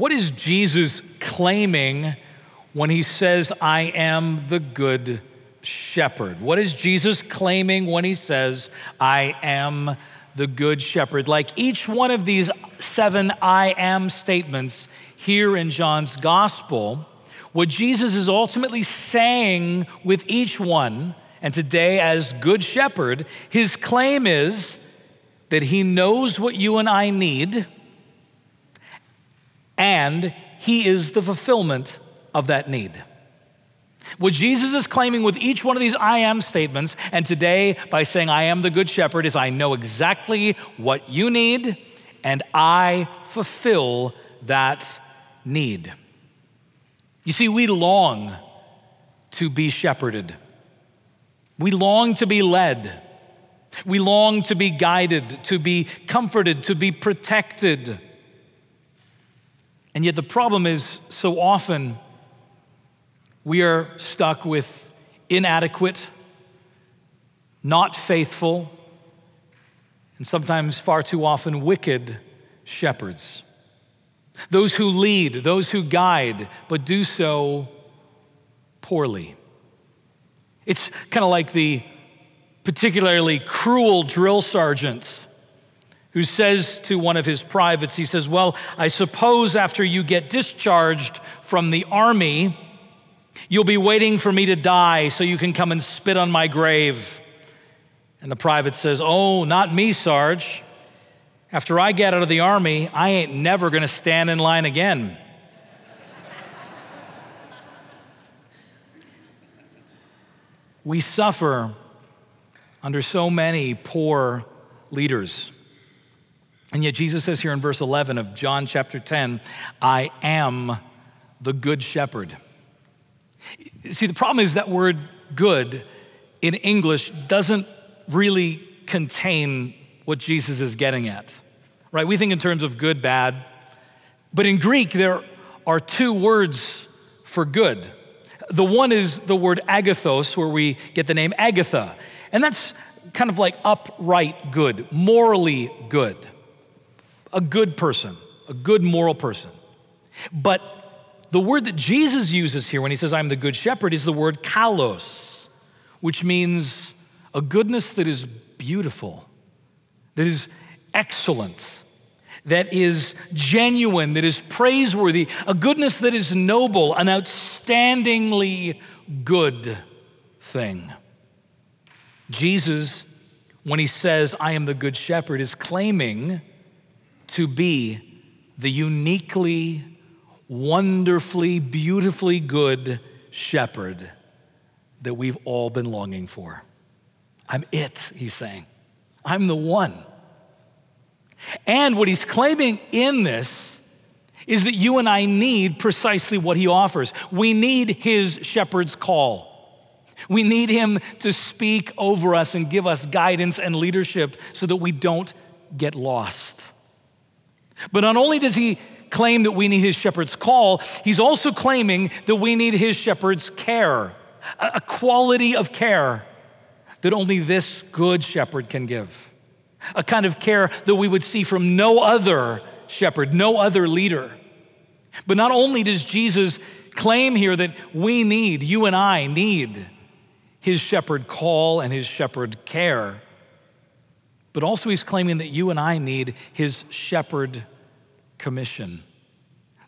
what is Jesus claiming when he says, I am the good shepherd? What is Jesus claiming when he says, I am the good shepherd? Like each one of these seven I am statements here in John's gospel, what Jesus is ultimately saying with each one, and today as good shepherd, his claim is that he knows what you and I need, and he is the fulfillment of that need. What Jesus is claiming with each one of these I am statements, and today by saying I am the good shepherd, is I know exactly what you need, and I fulfill that need. You see, we long to be shepherded. We long to be led. We long to be guided, to be comforted, to be protected. And yet, the problem is so often we are stuck with inadequate, not faithful, and sometimes far too often wicked shepherds. Those who lead, those who guide, but do so poorly. It's kind of like the particularly cruel drill sergeant who says to one of his privates, he says, Well, I suppose after you get discharged from the army, you'll be waiting for me to die so you can come and spit on my grave. And the private says, Oh, not me, Sarge. After I get out of the army, I ain't never gonna stand in line again. we suffer under so many poor leaders. And yet, Jesus says here in verse 11 of John chapter 10, I am the good shepherd. See, the problem is that word good in English doesn't really contain what Jesus is getting at, right? We think in terms of good, bad, but in Greek, there are two words for good. The one is the word agathos, where we get the name Agatha, and that's kind of like upright good, morally good, a good person, a good moral person. But the word that Jesus uses here when he says, I'm the good shepherd, is the word kalos, which means a goodness that is beautiful, that is excellent, that is genuine, that is praiseworthy, a goodness that is noble, an outstandingly good thing. Jesus, when he says, I am the good shepherd, is claiming to be the uniquely, wonderfully, beautifully good shepherd that we've all been longing for. I'm it, he's saying. I'm the one. And what he's claiming in this is that you and I need precisely what he offers. We need his shepherd's call. We need him to speak over us and give us guidance and leadership so that we don't get lost. But not only does he claim that we need his shepherd's call, he's also claiming that we need his shepherd's care, a quality of care that only this good shepherd can give, a kind of care that we would see from no other shepherd, no other leader. But not only does Jesus claim here that we need, you and I need, his shepherd call and his shepherd care, but also he's claiming that you and I need his shepherd commission.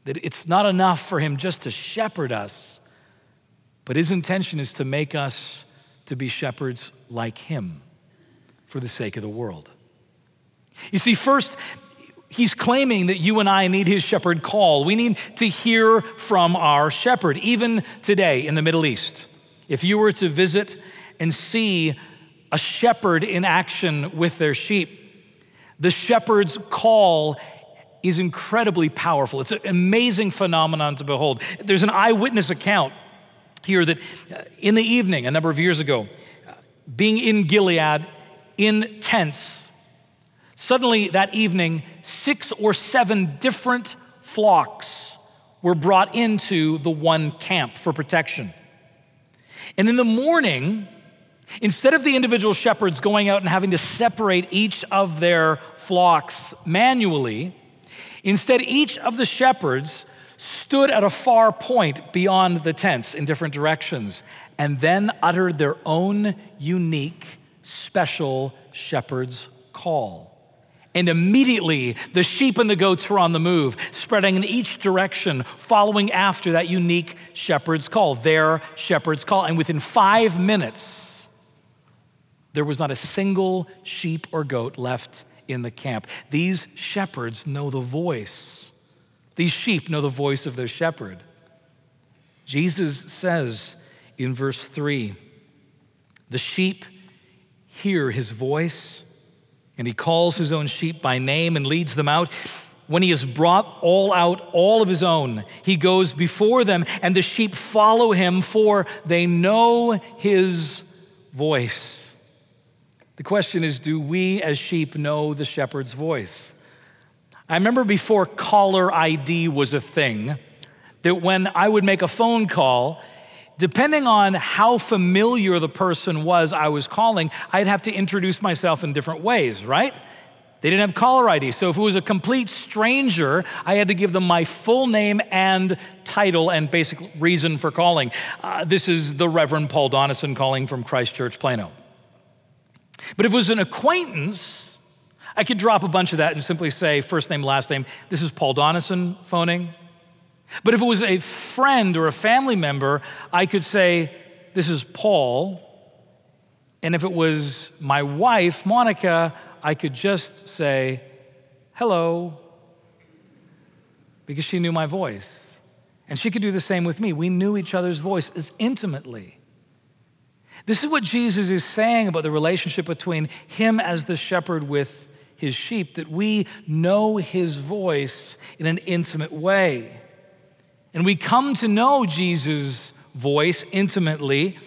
That it's not enough for him just to shepherd us, but his intention is to make us to be shepherds like him for the sake of the world. You see, first, he's claiming that you and I need his shepherd call. We need to hear from our shepherd, even today in the Middle East. If you were to visit and see a shepherd in action with their sheep, the shepherd's call is incredibly powerful. It's an amazing phenomenon to behold. There's an eyewitness account here that uh, in the evening, a number of years ago, being in Gilead in tents, suddenly that evening, six or seven different flocks were brought into the one camp for protection. And in the morning, instead of the individual shepherds going out and having to separate each of their flocks manually, Instead, each of the shepherds stood at a far point beyond the tents in different directions and then uttered their own unique, special shepherd's call. And immediately the sheep and the goats were on the move, spreading in each direction, following after that unique shepherd's call, their shepherd's call. And within five minutes, there was not a single sheep or goat left in the camp. These shepherds know the voice. These sheep know the voice of their shepherd. Jesus says in verse 3 the sheep hear his voice and he calls his own sheep by name and leads them out. When he has brought all out, all of his own, he goes before them, and the sheep follow him, for they know his voice. The question is do we as sheep know the shepherd's voice? I remember before caller ID was a thing, that when I would make a phone call, depending on how familiar the person was I was calling, I'd have to introduce myself in different ways, right? They didn't have caller ID. So if it was a complete stranger, I had to give them my full name and title and basic reason for calling. Uh, this is the Reverend Paul Donison calling from Christ Church, Plano. But if it was an acquaintance, I could drop a bunch of that and simply say first name, last name. This is Paul Donison phoning. But if it was a friend or a family member, I could say, This is Paul. And if it was my wife, Monica, I could just say, Hello, because she knew my voice. And she could do the same with me. We knew each other's voice as intimately. This is what Jesus is saying about the relationship between him as the shepherd with his sheep, that we know his voice in an intimate way. And we come to know Jesus' voice intimately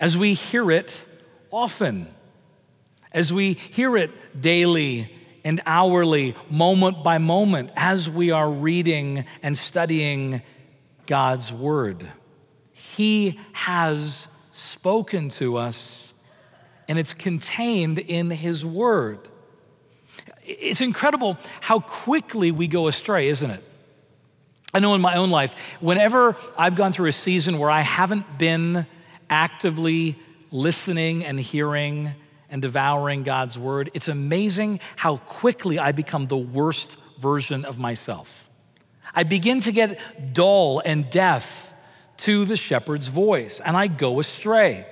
as we hear it often, as we hear it daily and hourly, moment by moment, as we are reading and studying God's Word. He has spoken to us, and it's contained in His Word. It's incredible how quickly we go astray, isn't it? I know in my own life, whenever I've gone through a season where I haven't been actively listening and hearing and devouring God's word, it's amazing how quickly I become the worst version of myself. I begin to get dull and deaf to the shepherd's voice, and I go astray.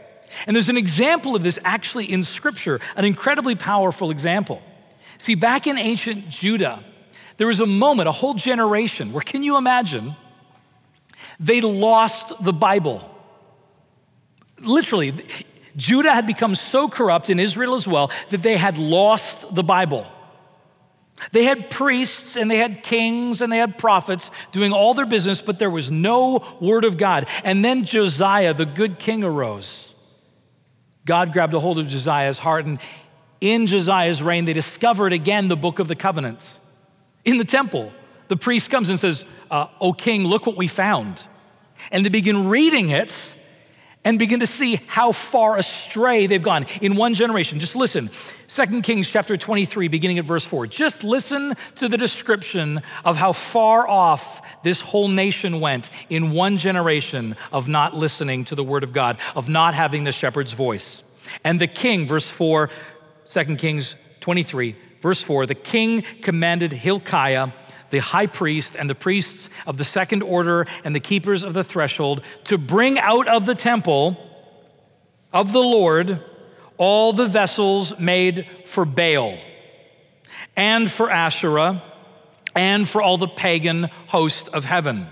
And there's an example of this actually in Scripture, an incredibly powerful example. See, back in ancient Judah, there was a moment, a whole generation, where can you imagine? They lost the Bible. Literally, Judah had become so corrupt in Israel as well that they had lost the Bible. They had priests and they had kings and they had prophets doing all their business, but there was no word of God. And then Josiah, the good king, arose. God grabbed a hold of Josiah's heart, and in Josiah's reign, they discovered again the book of the covenant in the temple. The priest comes and says, uh, O king, look what we found. And they begin reading it and begin to see how far astray they've gone in one generation. Just listen. 2 Kings chapter 23, beginning at verse 4. Just listen to the description of how far off this whole nation went in one generation of not listening to the word of God, of not having the shepherd's voice. And the king, verse 4, 2 Kings 23, Verse 4 The king commanded Hilkiah, the high priest, and the priests of the second order and the keepers of the threshold to bring out of the temple of the Lord all the vessels made for Baal and for Asherah and for all the pagan host of heaven.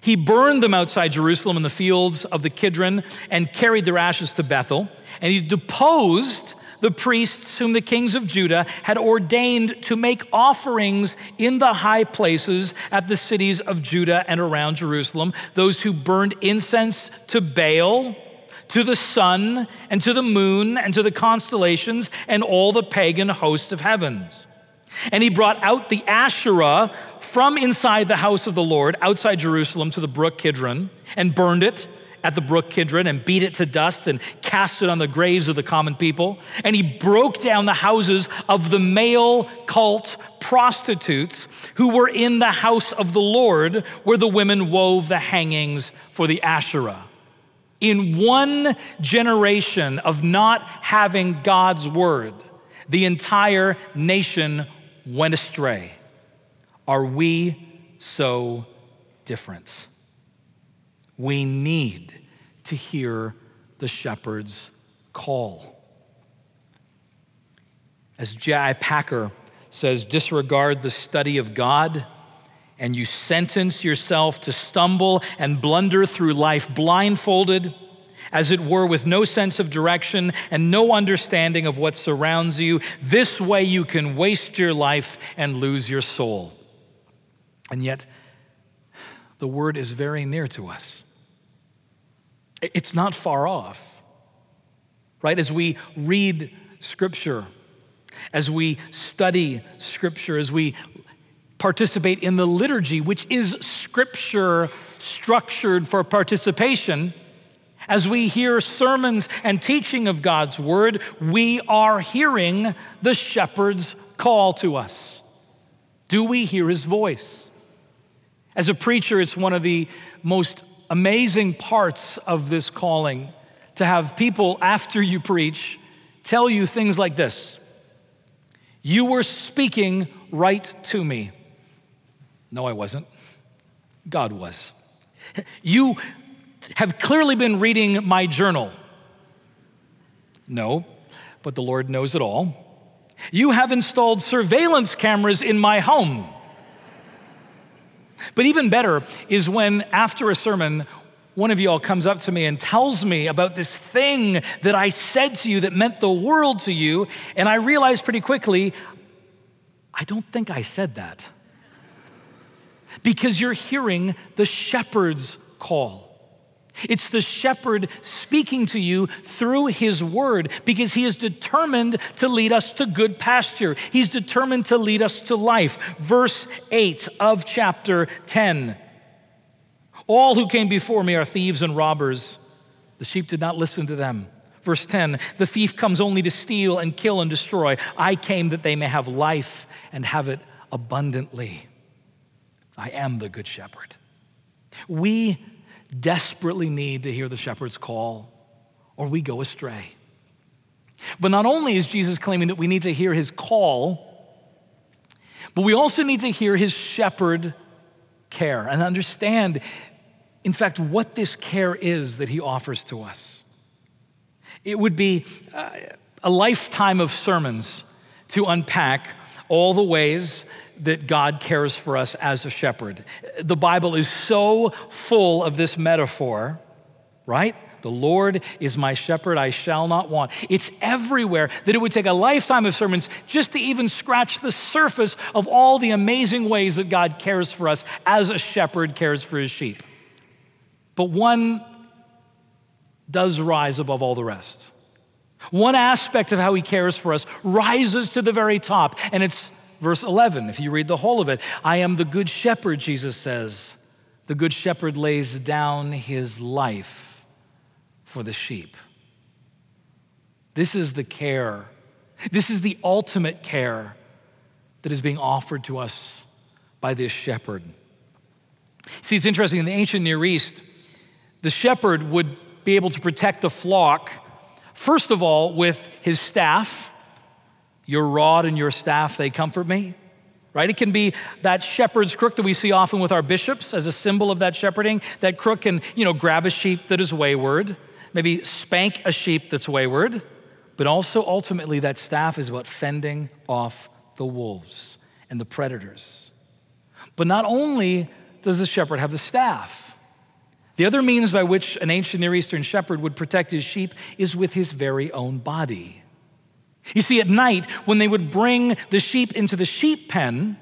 He burned them outside Jerusalem in the fields of the Kidron and carried their ashes to Bethel. And he deposed the priests whom the kings of Judah had ordained to make offerings in the high places at the cities of Judah and around Jerusalem, those who burned incense to Baal, to the sun, and to the moon, and to the constellations, and all the pagan host of heavens. And he brought out the Asherah from inside the house of the Lord, outside Jerusalem, to the brook Kidron, and burned it at the brook Kidron and beat it to dust and cast it on the graves of the common people. And he broke down the houses of the male cult prostitutes who were in the house of the Lord, where the women wove the hangings for the Asherah. In one generation of not having God's word, the entire nation went astray. Are we so different? We need to hear the shepherd's call. As J.I. Packer says, disregard the study of God, and you sentence yourself to stumble and blunder through life blindfolded, as it were, with no sense of direction and no understanding of what surrounds you. This way you can waste your life and lose your soul. And yet, the word is very near to us. It's not far off, right? As we read scripture, as we study Scripture, as we participate in the liturgy, which is Scripture structured for participation, as we hear sermons and teaching of God's Word, we are hearing the shepherd's call to us. Do we hear his voice? As a preacher, it's one of the most amazing parts of this calling to have people, after you preach, tell you things like this you were speaking right to me. No, I wasn't. God was. You have clearly been reading my journal. No, but the Lord knows it all. You have installed surveillance cameras in my home. But even better is when, after a sermon, one of you all comes up to me and tells me about this thing that I said to you that meant the world to you, and I realize pretty quickly, I don't think I said that. Because you're hearing the shepherd's call. It's the shepherd speaking to you through his word because he is determined to lead us to good pasture. He's determined to lead us to life. Verse 8 of chapter 10. All who came before me are thieves and robbers. The sheep did not listen to them. Verse 10 The thief comes only to steal and kill and destroy. I came that they may have life and have it abundantly. I am the good shepherd. We desperately need to hear the shepherd's call, or we go astray. But not only is Jesus claiming that we need to hear his call, but we also need to hear his shepherd care and understand in fact, what this care is that he offers to us. It would be uh, a lifetime of sermons to unpack all the ways that God cares for us as a shepherd. The Bible is so full of this metaphor, right? The Lord is my shepherd, I shall not want. It's everywhere that it would take a lifetime of sermons just to even scratch the surface of all the amazing ways that God cares for us as a shepherd cares for his sheep. But one does rise above all the rest. One aspect of how he cares for us rises to the very top, and it's verse 11. If you read the whole of it, I am the good shepherd, Jesus says. The good shepherd lays down his life for the sheep. This is the care, this is the ultimate care that is being offered to us by this shepherd. See, it's interesting in the ancient Near East, the shepherd would be able to protect the flock, first of all, with his staff. Your rod and your staff, they comfort me. Right? It can be that shepherd's crook that we see often with our bishops as a symbol of that shepherding. That crook can, you know, grab a sheep that is wayward, maybe spank a sheep that's wayward, but also ultimately that staff is about fending off the wolves and the predators. But not only does the shepherd have the staff, the other means by which an ancient Near Eastern shepherd would protect his sheep is with his very own body. You see, at night, when they would bring the sheep into the sheep pen,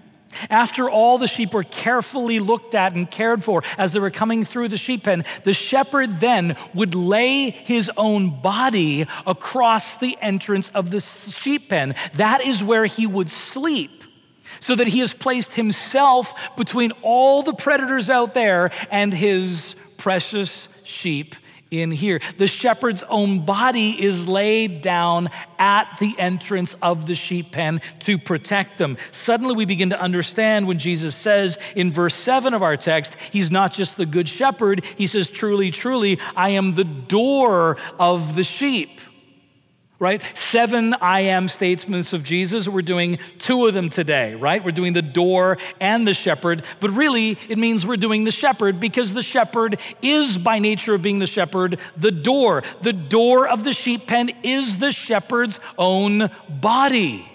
after all the sheep were carefully looked at and cared for as they were coming through the sheep pen, the shepherd then would lay his own body across the entrance of the sheep pen. That is where he would sleep, so that he has placed himself between all the predators out there and his precious sheep in here. The shepherd's own body is laid down at the entrance of the sheep pen to protect them. Suddenly, we begin to understand when Jesus says in verse 7 of our text, He's not just the good shepherd, He says, Truly, truly, I am the door of the sheep right? Seven I am statements of Jesus. We're doing two of them today, right? We're doing the door and the shepherd, but really it means we're doing the shepherd because the shepherd is, by nature of being the shepherd, the door. The door of the sheep pen is the shepherd's own body.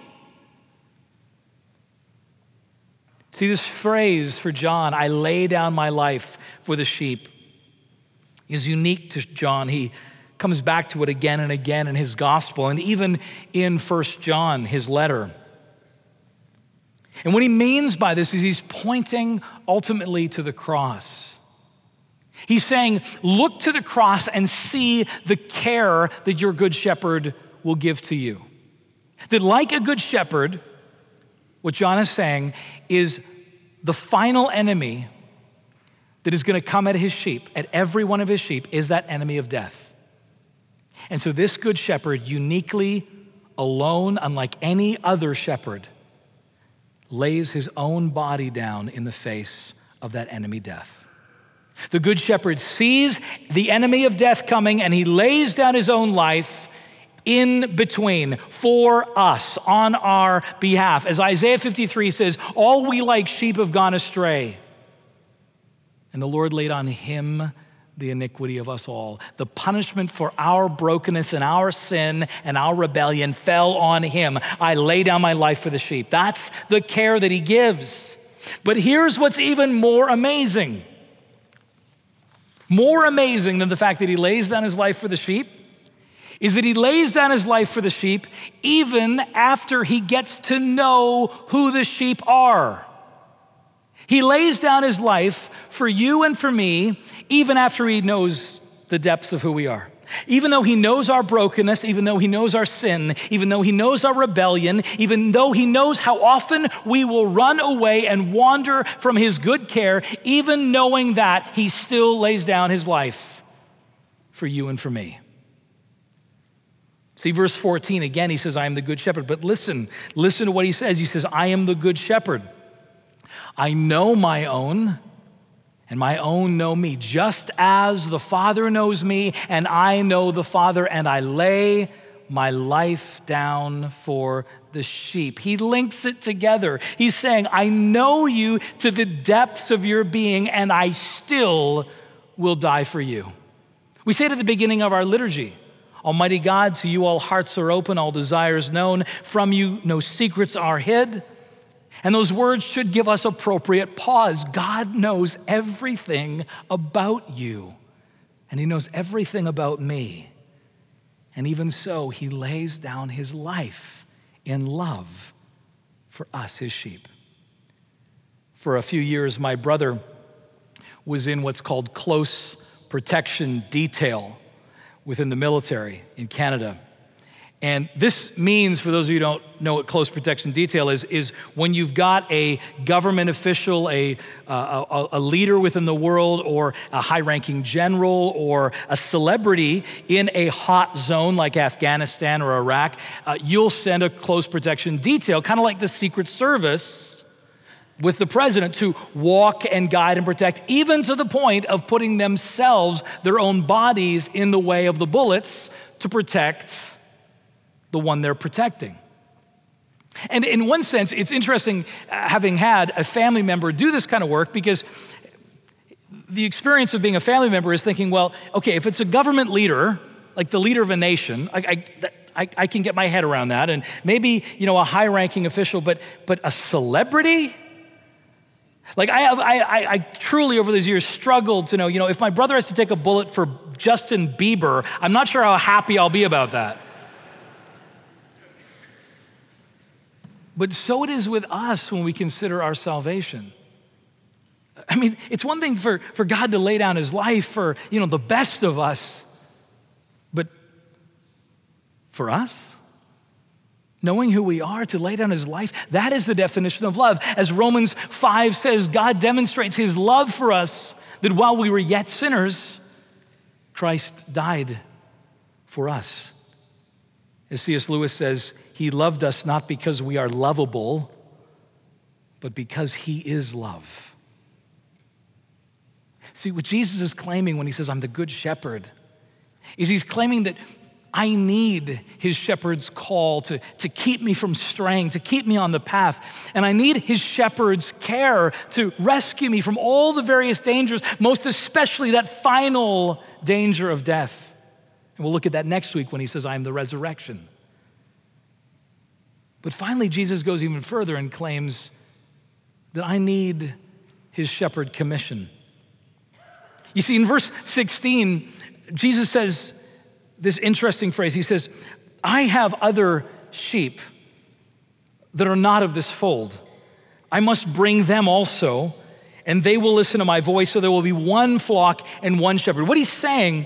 See, this phrase for John, I lay down my life for the sheep, is unique to John. He comes back to it again and again in his gospel and even in First John, his letter. And what he means by this is he's pointing ultimately to the cross. He's saying, Look to the cross and see the care that your good shepherd will give to you. That, like a good shepherd, what John is saying is the final enemy that is going to come at his sheep, at every one of his sheep, is that enemy of death. And so, this good shepherd, uniquely alone, unlike any other shepherd, lays his own body down in the face of that enemy death. The good shepherd sees the enemy of death coming and he lays down his own life in between for us on our behalf. As Isaiah 53 says, All we like sheep have gone astray. And the Lord laid on him the iniquity of us all. The punishment for our brokenness and our sin and our rebellion fell on him. I lay down my life for the sheep. That's the care that he gives. But here's what's even more amazing more amazing than the fact that he lays down his life for the sheep is that he lays down his life for the sheep even after he gets to know who the sheep are. He lays down his life for you and for me, even after he knows the depths of who we are. Even though he knows our brokenness, even though he knows our sin, even though he knows our rebellion, even though he knows how often we will run away and wander from his good care, even knowing that, he still lays down his life for you and for me. See, verse 14 again, he says, I am the good shepherd. But listen, listen to what he says. He says, I am the good shepherd. I know my own, and my own know me, just as the Father knows me, and I know the Father, and I lay my life down for the sheep. He links it together. He's saying, I know you to the depths of your being, and I still will die for you. We say it at the beginning of our liturgy. Almighty God, to you all hearts are open, all desires known. From you no secrets are hid. And those words should give us appropriate pause. God knows everything about you, and He knows everything about me. And even so, He lays down His life in love for us, His sheep. For a few years, my brother was in what's called close protection detail within the military in Canada. And this means, for those of you who don't know what close protection detail is, is when you've got a government official, a, a, a leader within the world, or a high ranking general, or a celebrity in a hot zone like Afghanistan or Iraq, uh, you'll send a close protection detail, kind of like the Secret Service with the president to walk and guide and protect, even to the point of putting themselves, their own bodies, in the way of the bullets to protect the one they're protecting. And in one sense, it's interesting uh, having had a family member do this kind of work because the experience of being a family member is thinking, well, okay, if it's a government leader, like the leader of a nation, I, I, I can get my head around that. And maybe, you know, a high ranking official, but, but a celebrity? Like, I, have, I, I, I truly, over these years, struggled to know, you know, if my brother has to take a bullet for Justin Bieber, I'm not sure how happy I'll be about that. But so it is with us when we consider our salvation. I mean, it's one thing for, for God to lay down his life for, you know, the best of us. But for us, knowing who we are to lay down his life, that is the definition of love. As Romans 5 says, God demonstrates his love for us that while we were yet sinners, Christ died for us. As C.S. Lewis says, He loved us not because we are lovable, but because He is love. See, what Jesus is claiming when He says, I'm the good shepherd, is He's claiming that I need his shepherd's call to, to keep me from straying, to keep me on the path. And I need his shepherd's care to rescue me from all the various dangers, most especially that final danger of death. And we'll look at that next week when he says, I am the resurrection. But finally, Jesus goes even further and claims that I need his shepherd commission. You see, in verse 16, Jesus says, this interesting phrase. He says, I have other sheep that are not of this fold. I must bring them also, and they will listen to my voice, so there will be one flock and one shepherd. What he's saying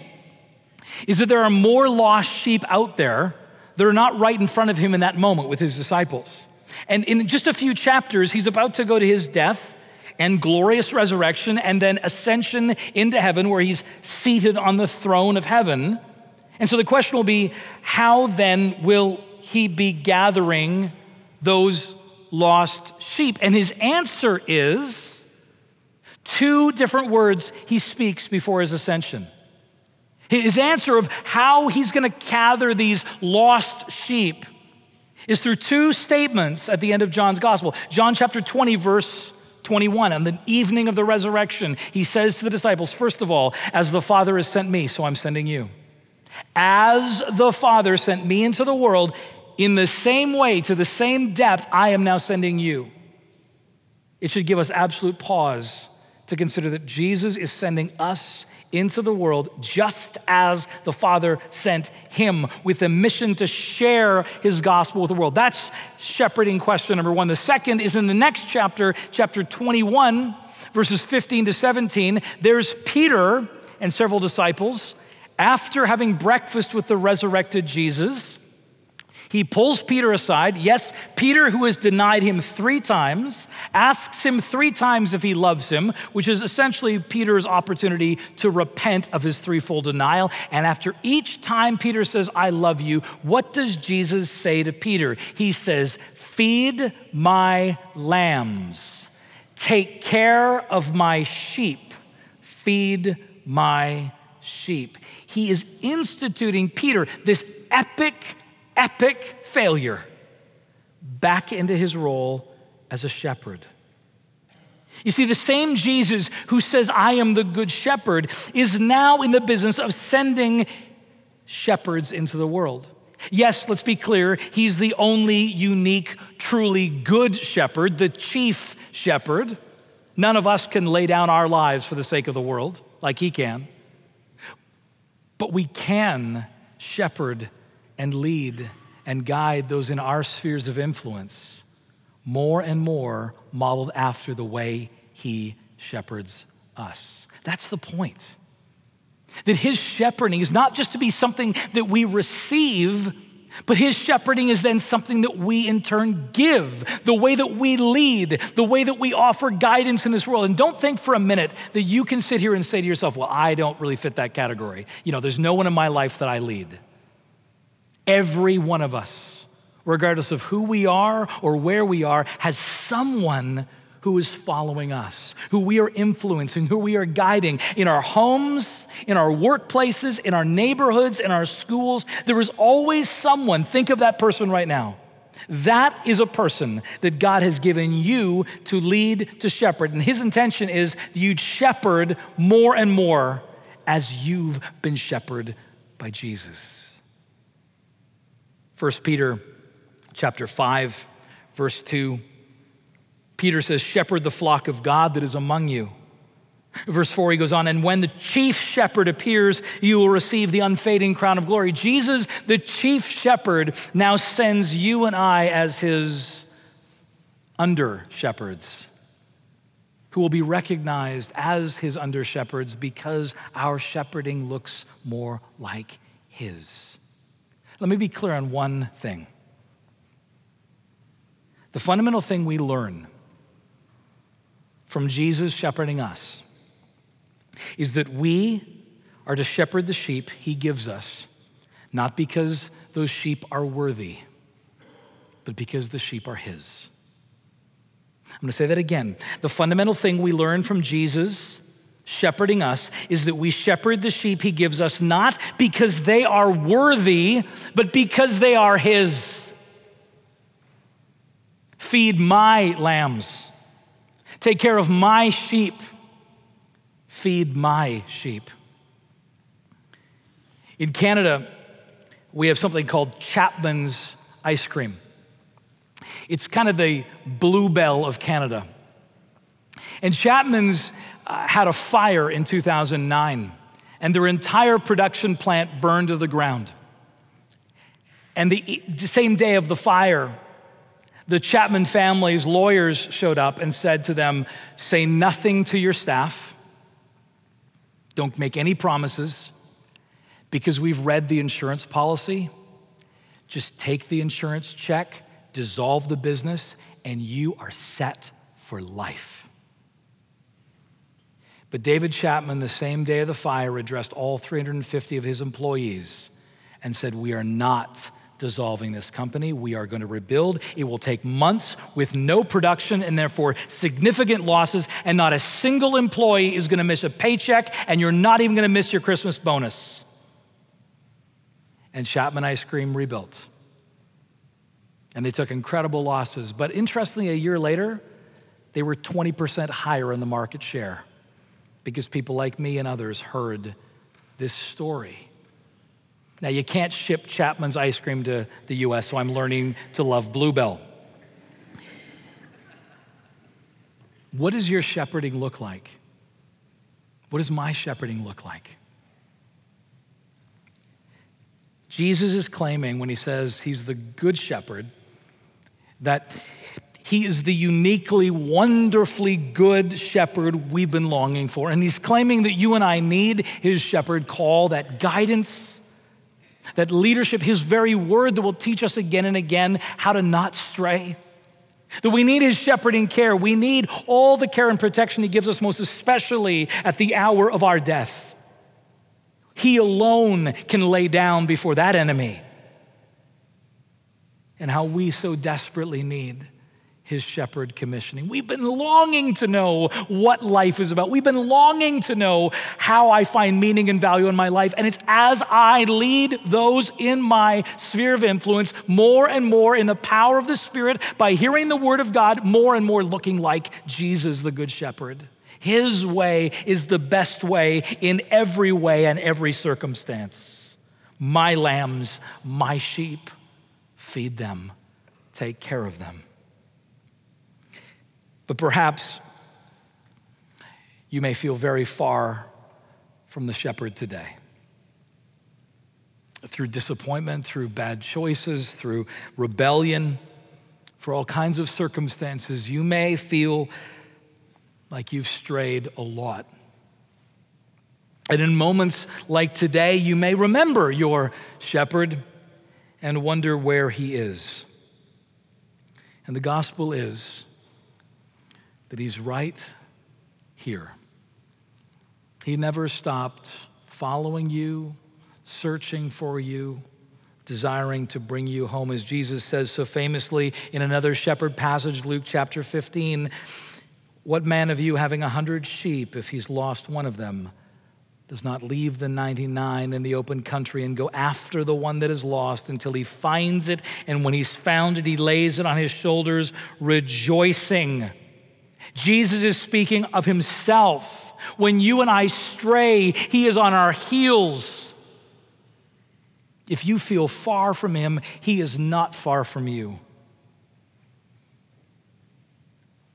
is that there are more lost sheep out there that are not right in front of him in that moment with his disciples. And in just a few chapters, he's about to go to his death and glorious resurrection and then ascension into heaven, where he's seated on the throne of heaven. And so the question will be how then will he be gathering those lost sheep? And his answer is two different words he speaks before his ascension. His answer of how he's going to gather these lost sheep is through two statements at the end of John's gospel. John chapter 20, verse 21, on the evening of the resurrection, he says to the disciples, First of all, as the Father has sent me, so I'm sending you. As the Father sent me into the world, in the same way, to the same depth, I am now sending you. It should give us absolute pause to consider that Jesus is sending us into the world just as the Father sent him with a mission to share his gospel with the world. That's shepherding question number one. The second is in the next chapter, chapter 21, verses 15 to 17. There's Peter and several disciples after having breakfast with the resurrected Jesus, he pulls Peter aside. Yes, Peter, who has denied him three times, asks him three times if he loves him, which is essentially Peter's opportunity to repent of his threefold denial. And after each time Peter says, I love you, what does Jesus say to Peter? He says, Feed my lambs, take care of my sheep, feed my sheep he is instituting Peter, this epic, epic failure, back into his role as a shepherd. You see, the same Jesus who says, I am the good shepherd, is now in the business of sending shepherds into the world. Yes, let's be clear, he's the only unique, truly good shepherd, the chief shepherd. None of us can lay down our lives for the sake of the world like he can. But we can shepherd and lead and guide those in our spheres of influence more and more modeled after the way he shepherds us. That's the point. That his shepherding is not just to be something that we receive but his shepherding is then something that we in turn give, the way that we lead, the way that we offer guidance in this world. And don't think for a minute that you can sit here and say to yourself, well, I don't really fit that category. You know, there's no one in my life that I lead. Every one of us, regardless of who we are or where we are, has someone who is following us, who we are influencing, who we are guiding in our homes, in our workplaces, in our neighborhoods, in our schools. There is always someone, think of that person right now. That is a person that God has given you to lead, to shepherd. And his intention is you'd shepherd more and more as you've been shepherded by Jesus. 1 Peter chapter 5, verse 2. Peter says, Shepherd the flock of God that is among you. Verse 4, he goes on, and when the chief shepherd appears, you will receive the unfading crown of glory. Jesus, the chief shepherd, now sends you and I as his under shepherds, who will be recognized as his under shepherds because our shepherding looks more like his. Let me be clear on one thing. The fundamental thing we learn from Jesus shepherding us is that we are to shepherd the sheep he gives us, not because those sheep are worthy, but because the sheep are his. I'm going to say that again. The fundamental thing we learn from Jesus shepherding us is that we shepherd the sheep he gives us not because they are worthy, but because they are his. Feed my lambs, take care of my sheep, feed my sheep. In Canada, we have something called Chapman's ice cream. It's kind of the bluebell of Canada. And Chapman's uh, had a fire in 2009, and their entire production plant burned to the ground. And the, the same day of the fire, the Chapman family's lawyers showed up and said to them, Say nothing to your staff, don't make any promises, because we've read the insurance policy. Just take the insurance check dissolve the business, and you are set for life. But David Chapman, the same day of the fire, addressed all 350 of his employees and said, We are not dissolving this company. We are going to rebuild. It will take months with no production and therefore significant losses, and not a single employee is going to miss a paycheck, and you're not even going to miss your Christmas bonus. And Chapman Ice Cream rebuilt and they took incredible losses. But interestingly, a year later, they were 20% higher in the market share because people like me and others heard this story. Now, you can't ship Chapman's ice cream to the US, so I'm learning to love Bluebell. What does your shepherding look like? What does my shepherding look like? Jesus is claiming when he says he's the good shepherd that he is the uniquely, wonderfully good shepherd we've been longing for. And he's claiming that you and I need his shepherd call, that guidance, that leadership, his very word that will teach us again and again how to not stray. That we need his shepherding care. We need all the care and protection he gives us, most especially at the hour of our death. He alone can lay down before that enemy and how we so desperately need his shepherd commissioning. We've been longing to know what life is about. We've been longing to know how I find meaning and value in my life. And it's as I lead those in my sphere of influence more and more in the power of the Spirit by hearing the word of God, more and more looking like Jesus, the Good Shepherd. His way is the best way in every way and every circumstance. My lambs, my sheep feed them, take care of them. But perhaps you may feel very far from the shepherd today. Through disappointment, through bad choices, through rebellion, for all kinds of circumstances, you may feel like you've strayed a lot. And in moments like today, you may remember your shepherd and wonder where he is. And the gospel is that he's right here. He never stopped following you, searching for you, desiring to bring you home. As Jesus says so famously in another shepherd passage, Luke chapter 15 What man of you having a hundred sheep, if he's lost one of them, does not leave the 99 in the open country and go after the one that is lost until he finds it. And when he's found it, he lays it on his shoulders, rejoicing. Jesus is speaking of himself. When you and I stray, he is on our heels. If you feel far from him, he is not far from you.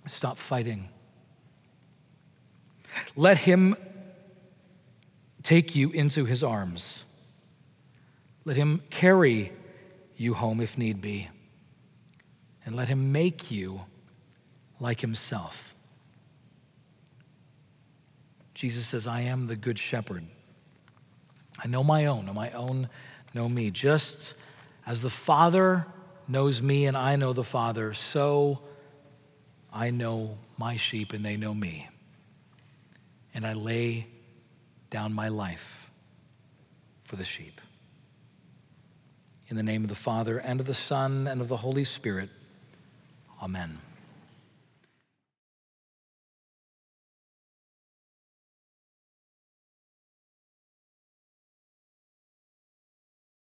Stop fighting. Let him take you into his arms. Let him carry you home if need be. And let him make you like himself. Jesus says, I am the good shepherd. I know my own, and my own know me. Just as the Father knows me and I know the Father, so I know my sheep and they know me. And I lay down my life for the sheep. In the name of the Father, and of the Son, and of the Holy Spirit, amen.